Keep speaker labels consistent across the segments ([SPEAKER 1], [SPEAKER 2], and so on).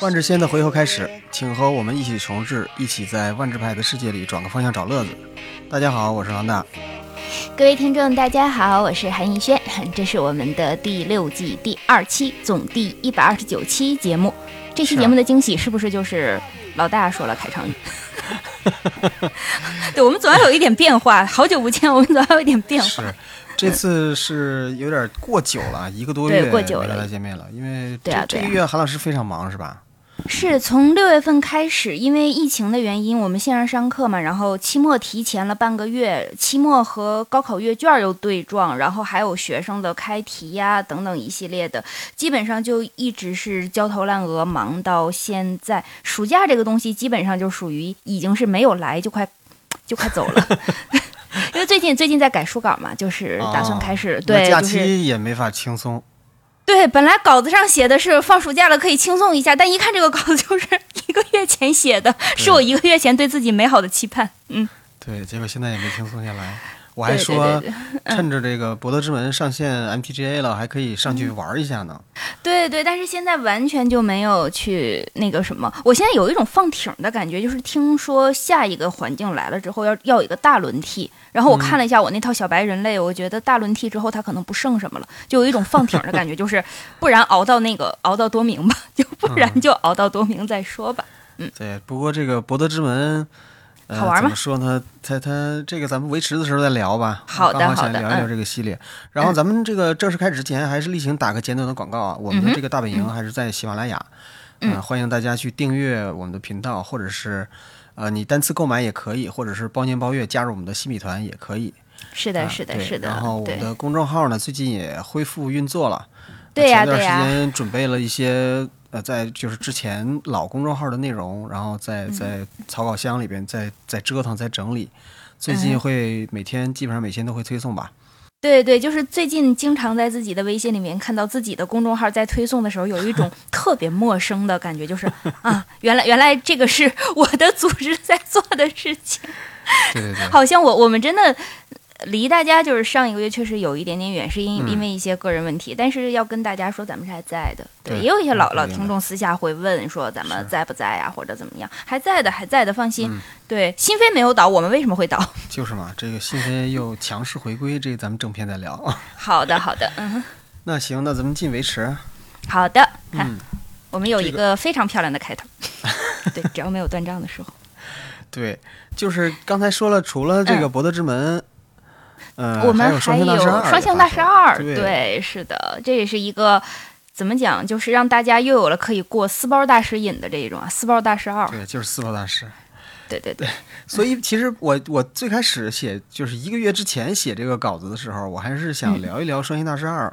[SPEAKER 1] 万智仙的回合开始，请和我们一起重置，一起在万智牌的世界里转个方向找乐子。大家好，我是王大。
[SPEAKER 2] 各位听众，大家好，我是韩逸轩，这是我们的第六季第二期，总第一百二十九期节目。这期节目的惊喜是不是就是老大说了开场语？对，我们总要有一点变化。好久不见，我们总要有一点变化。
[SPEAKER 1] 是，这次是有点过久了，一个多月没跟大家见面了，因为这这个月韩老师非常忙，是吧？
[SPEAKER 2] 是从六月份开始，因为疫情的原因，我们线上上课嘛，然后期末提前了半个月，期末和高考阅卷又对撞，然后还有学生的开题呀等等一系列的，基本上就一直是焦头烂额，忙到现在。暑假这个东西基本上就属于已经是没有来就快就快走了，因 为最近最近在改书稿嘛，就是打算开始对，
[SPEAKER 1] 假期也没法轻松。
[SPEAKER 2] 对，本来稿子上写的是放暑假了可以轻松一下，但一看这个稿子就是一个月前写的，是我一个月前对自己美好的期盼。嗯，
[SPEAKER 1] 对，结果现在也没轻松下来。我还说，趁着这个博德之门上线 MTGA 了，还可以上去玩一下呢。
[SPEAKER 2] 对对，但是现在完全就没有去那个什么。我现在有一种放挺的感觉，就是听说下一个环境来了之后要要有一个大轮替。然后我看了一下我那套小白人类，我觉得大轮替之后它可能不剩什么了，就有一种放挺的感觉，就是不然熬到那个熬到多明吧，就不然就熬到多明再说吧。嗯，
[SPEAKER 1] 对。不过这个博德之门。
[SPEAKER 2] 好玩吗？
[SPEAKER 1] 怎么说呢？他他这个咱们维持的时候再聊吧。
[SPEAKER 2] 好的，
[SPEAKER 1] 好的。想聊一聊这个系列。然后咱们这个正式开始之前，还是例行打个简短的广告啊。我们的这个大本营还是在喜马拉雅，嗯，欢迎大家去订阅我们的频道，或者是呃你单次购买也可以，或者是包年包月加入我们的新米团也可以。
[SPEAKER 2] 是的，是的，是的。
[SPEAKER 1] 然后我们的公众号呢，最近也恢复运作了。
[SPEAKER 2] 对呀，
[SPEAKER 1] 对呀。前段时间准备了一些。呃，在就是之前老公众号的内容，然后在在草稿箱里边再再折腾在整理，最近会每天基本上每天都会推送吧。
[SPEAKER 2] 对对，就是最近经常在自己的微信里面看到自己的公众号在推送的时候，有一种 特别陌生的感觉，就是啊，原来原来这个是我的组织在做的事情，
[SPEAKER 1] 对对对，
[SPEAKER 2] 好像我我们真的。离大家就是上一个月确实有一点点远，是因因为一些个人问题。但是要跟大家说，咱们是还在的。
[SPEAKER 1] 对，
[SPEAKER 2] 也有一些老老听众私下会问说，咱们在不在呀，或者怎么样？还在的，还在的，放心。对，新飞没有倒，我们为什么会倒？
[SPEAKER 1] 就是嘛，这个新飞又强势回归，这个咱们正片再聊。
[SPEAKER 2] 好的，好的，嗯。
[SPEAKER 1] 那行，那咱们进维持。
[SPEAKER 2] 好的，看，我们有一个非常漂亮的开头。对，只要没有断账的时候。
[SPEAKER 1] 对，就是刚才说了，除了这个博德之门。
[SPEAKER 2] 我们还有双
[SPEAKER 1] 向
[SPEAKER 2] 大师二，
[SPEAKER 1] 对，
[SPEAKER 2] 是的，这也是一个怎么讲，就是让大家又有了可以过四包大师瘾的这一种啊，四包大师二，
[SPEAKER 1] 对，就是四包大师，
[SPEAKER 2] 对对对。
[SPEAKER 1] 所以其实我我最开始写就是一个月之前写这个稿子的时候，我还是想聊一聊双星大师二，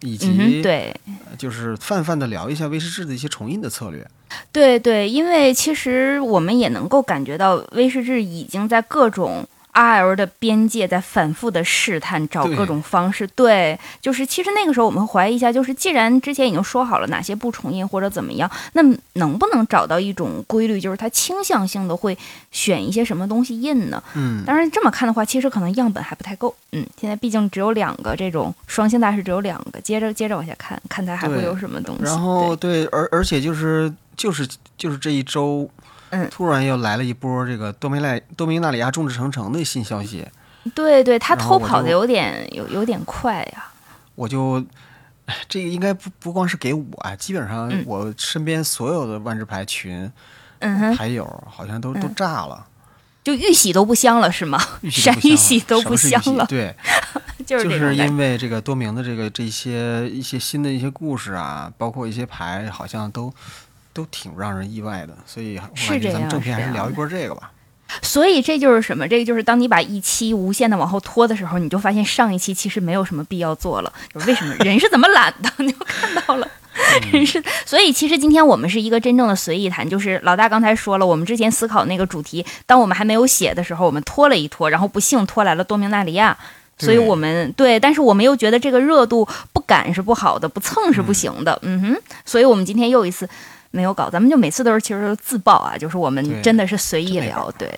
[SPEAKER 1] 以及
[SPEAKER 2] 对，
[SPEAKER 1] 就是泛泛的聊一下威士制的一些重印的策略。
[SPEAKER 2] 对对，因为其实我们也能够感觉到威士制已经在各种。R L 的边界在反复的试探，找各种方式。对，就是其实那个时候我们怀疑一下，就是既然之前已经说好了哪些不重印或者怎么样，那能不能找到一种规律，就是它倾向性的会选一些什么东西印呢？
[SPEAKER 1] 嗯，
[SPEAKER 2] 当然这么看的话，其实可能样本还不太够。嗯，现在毕竟只有两个这种双星大师，只有两个，接着接着往下看，看它还会有什么东西。
[SPEAKER 1] 然后对，而而且就是就是就是这一周。
[SPEAKER 2] 嗯，
[SPEAKER 1] 突然又来了一波这个多梅赖多明纳里亚众志成城的新消息。
[SPEAKER 2] 对对，他偷跑的有点有有点快呀。
[SPEAKER 1] 我就，这个应该不不光是给我，基本上我身边所有的万智牌群，
[SPEAKER 2] 嗯哼，
[SPEAKER 1] 牌友好像都都炸了，
[SPEAKER 2] 就玉玺都不香了是吗？闪玉玺都不香了。
[SPEAKER 1] 对，
[SPEAKER 2] 就
[SPEAKER 1] 是因为这个多明的这个这些一些新的一些故事啊，包括一些牌，好像都。都挺让人意外的，所以我感觉咱们正片还是聊一波这个吧。
[SPEAKER 2] 所以这就是什么？这个就是当你把一期无限的往后拖的时候，你就发现上一期其实没有什么必要做了。为什么？人是怎么懒的？你就看到了，人是。所以其实今天我们是一个真正的随意谈，就是老大刚才说了，我们之前思考那个主题，当我们还没有写的时候，我们拖了一拖，然后不幸拖来了多明纳里亚，所以我们对，但是我们又觉得这个热度不赶是不好的，不蹭是不行的。嗯哼，所以我们今天又一次。没有搞，咱们就每次都是其实自爆啊，就是我们真的是随意聊，对。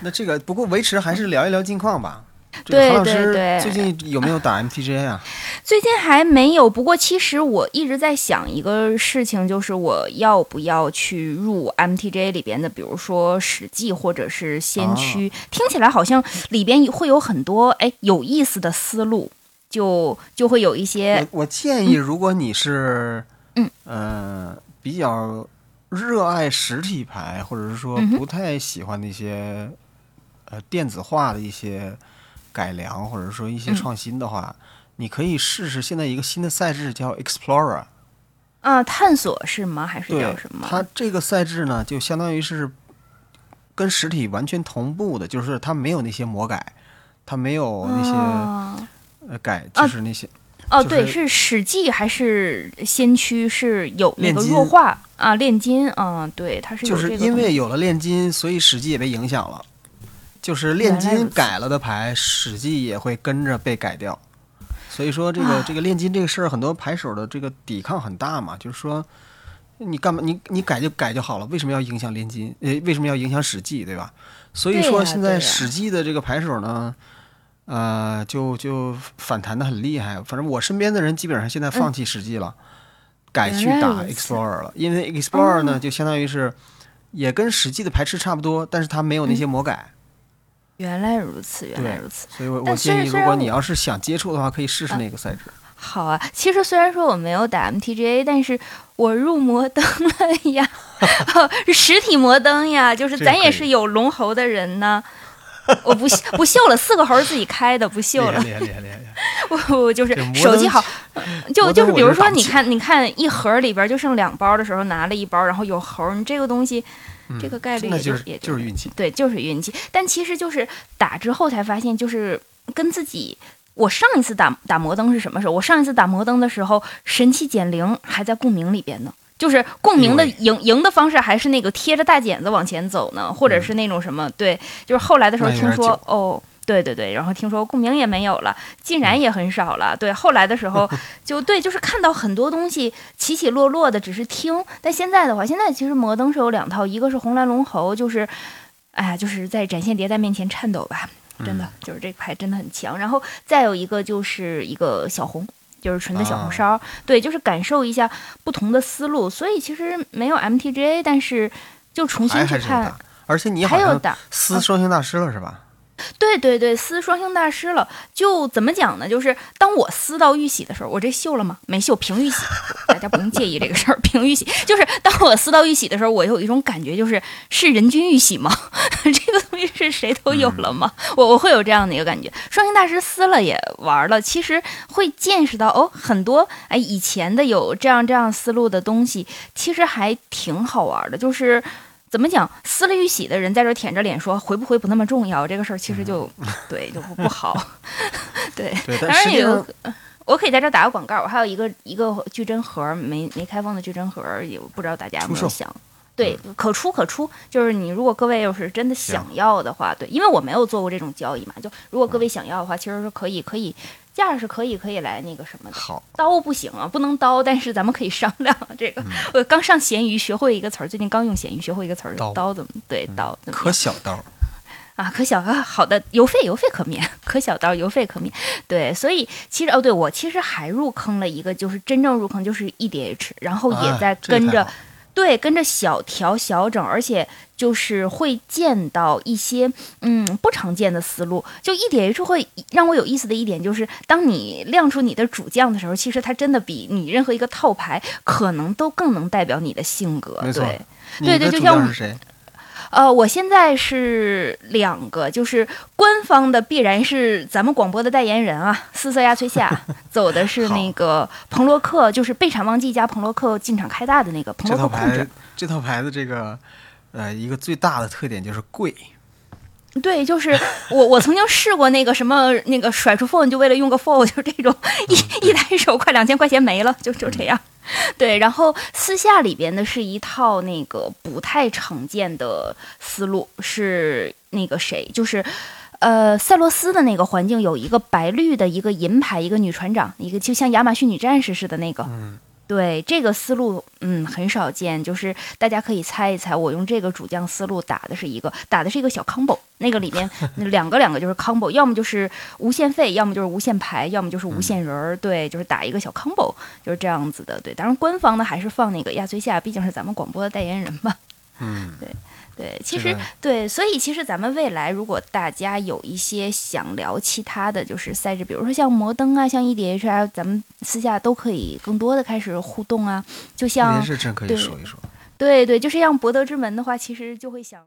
[SPEAKER 1] 那这个不过维持还是聊一聊近况吧。
[SPEAKER 2] 对对对
[SPEAKER 1] 最近有没有打 MTJ 啊？
[SPEAKER 2] 最近还没有，不过其实我一直在想一个事情，就是我要不要去入 MTJ 里边的，比如说《史记》或者是先驱，
[SPEAKER 1] 哦
[SPEAKER 2] 听起来好像里边会有很多哎有意思的思路，就就会有一些
[SPEAKER 1] 我我建议，如果你是
[SPEAKER 2] 嗯
[SPEAKER 1] 呃比较热爱实体牌，或者是说不太喜欢那些呃电子化的一些改良，或者说一些
[SPEAKER 2] 嗯
[SPEAKER 1] 创新的话，你可以试试现在一个新的赛制叫 Explorer。
[SPEAKER 2] 啊探索是吗？还是叫什么？
[SPEAKER 1] 它这个赛制呢，就相当于是跟实体完全同步的，就是它没有那些魔改，它没有那些、
[SPEAKER 2] 哦
[SPEAKER 1] 呃改，
[SPEAKER 2] 啊
[SPEAKER 1] 就是那些、
[SPEAKER 2] 哦，
[SPEAKER 1] 就是
[SPEAKER 2] 对，是《史记》还是先驱？是有那个弱化啊，炼金啊，对，它是
[SPEAKER 1] 就是因为有了炼金，所以史记也被影响了。就是炼金改了的牌，史记也会跟着被改掉。所以说，这个
[SPEAKER 2] 啊
[SPEAKER 1] 这个炼金这个事儿，很多牌手的这个抵抗很大嘛。就是说，你干嘛你你改就改就好了，为什么要影响炼金？呃，为什么要影响史记，对吧？所以说，现在史记的这个牌手呢，呃，就就反弹的很厉害。反正我身边的人基本上现在放弃实际了，改去打 Explorer 了，因为 Explorer 呢，
[SPEAKER 2] 哦
[SPEAKER 1] 就相当于是也跟实际的排斥差不多，但是它没有那些魔改。
[SPEAKER 2] 原来如此，原来如此。
[SPEAKER 1] 所以我我建议，如果你要是想接触的话，可以试试那个赛制。
[SPEAKER 2] 好啊，其实虽然说我没有打 MTGA，但是我入魔登了呀，实体魔登呀，就是咱也是有龙猴的人呢。我不秀不秀了，四个猴自己开的，不秀了。
[SPEAKER 1] 厉害厉害厉害！
[SPEAKER 2] 我我就是手机好，就就是比如说，你看你看一盒里边就剩两包的时候，拿了一包，然后有猴，你这个东西，这个概率也
[SPEAKER 1] 就是
[SPEAKER 2] 也
[SPEAKER 1] 就是运气。
[SPEAKER 2] 对，就是运气。但其实就是打之后才发现，就是跟自己。我上一次打打摩登是什么时候？我上一次打摩登的时候，神器减零还在共鸣里边呢。就是共鸣的赢赢的方式还是那个贴着大剪子往前走呢，或者是那种什么？对，就是后来的时候听说哦，对对对，然后听说共鸣也没有了，竟然也很少了。对，后来的时候 就对，就是看到很多东西起起落落的，只是听。但现在的话，现在其实摩登是有两套，一个是红蓝龙猴，就是，哎呀，就是在展现迭代面前颤抖吧，真的、就是这个牌真的很强。然后再有一个就是一个小红。就是纯的小红烧，对，就是感受一下不同的思路。所以其实没有 MTGA，但是就重新去看
[SPEAKER 1] 而且你
[SPEAKER 2] 还有打
[SPEAKER 1] 撕双星大师了是吧？
[SPEAKER 2] 对对对，撕双星大师了，就怎么讲呢？就是当我撕到玉玺的时候，我这绣了吗？没绣，平玉玺，大家不用介意这个事儿。平玉玺 就是当我撕到玉玺的时候，我有一种感觉，就是是人均玉玺吗？这个东西是谁都有了吗？我我会有这样的一个感觉。双星大师撕了也玩了，其实会见识到哦，很多哎以前的有这样这样思路的东西，其实还挺好玩的，就是。怎么讲？撕了玉玺的人在这儿舔着脸说回不回不那么重要，这个事儿其实就、对就不不好。对，
[SPEAKER 1] 对，
[SPEAKER 2] 当然也有，我可以在这儿打个广告，我还有一个一个矩阵盒没没开封的矩阵盒，也不知道大家有没有想。对，可出可出，就是你如果各位要是真的想要的话，对，因为我没有做过这种交易嘛，就如果各位想要的话，其实是可以可以价是可以可以来那个什么的。
[SPEAKER 1] 好，
[SPEAKER 2] 刀不行啊，不能刀，但是咱们可以商量这个。我刚上闲鱼学会一个词儿，最近刚用闲鱼学会一个词儿，
[SPEAKER 1] 刀
[SPEAKER 2] 刀怎么对刀怎么
[SPEAKER 1] 可小刀，
[SPEAKER 2] 啊？可小啊，好的，邮费邮费可免，可小刀邮费可免。对，所以其实哦，对我其实还入坑了一个，就是真正入坑就是 EDH，然后也
[SPEAKER 1] 哎
[SPEAKER 2] 在跟着、对跟着小调小整，而且就是会见到一些嗯不常见的思路。就 EDH 会让我有意思的一点就是，当你亮出你的主将的时候，其实它真的比你任何一个套牌可能都更能代表你的性格。对。对对就像
[SPEAKER 1] 将是谁？
[SPEAKER 2] 呃，我现在是两个，就是官方的必然是咱们广播的代言人啊，四色亚翠夏走的是那个彭洛克，就是备产旺季加彭洛克进场开大的那个彭洛克控制
[SPEAKER 1] 牌，这套牌子这个呃一个最大的特点就是贵，
[SPEAKER 2] 对，就是我我曾经试过那个什么那个甩出 phone 就为了用个 phone，就这种一一抬手快两千块钱没了，就就这样。对，然后私下里边的是一套那个不太常见的思路，是那个谁，就是。呃，塞洛斯的那个环境有一个白绿的一个银牌，一个女船长，一个就像亚马逊女战士似的那个。
[SPEAKER 1] 嗯，
[SPEAKER 2] 对这个思路，嗯，很少见。就是大家可以猜一猜，我用这个主将思路打的是一个打的是一个小 combo，那个里面 两个两个就是 combo，要么就是无限费，要么就是无限牌，要么就是无限人儿，对，就是打一个小 combo，就是这样子的，对。当然官方呢还是放那个亚崔夏，毕竟是咱们广播的代言人嘛。
[SPEAKER 1] 嗯，
[SPEAKER 2] 对。对，其实对，所以其实咱们未来如果大家有一些想聊其他的就是赛制，比如说像摩登啊，像 EDH 啊，咱们私下都可以更多的开始互动啊。就像
[SPEAKER 1] 是真可以说一说。
[SPEAKER 2] 对对，就是像博德之门的话，其实就会想。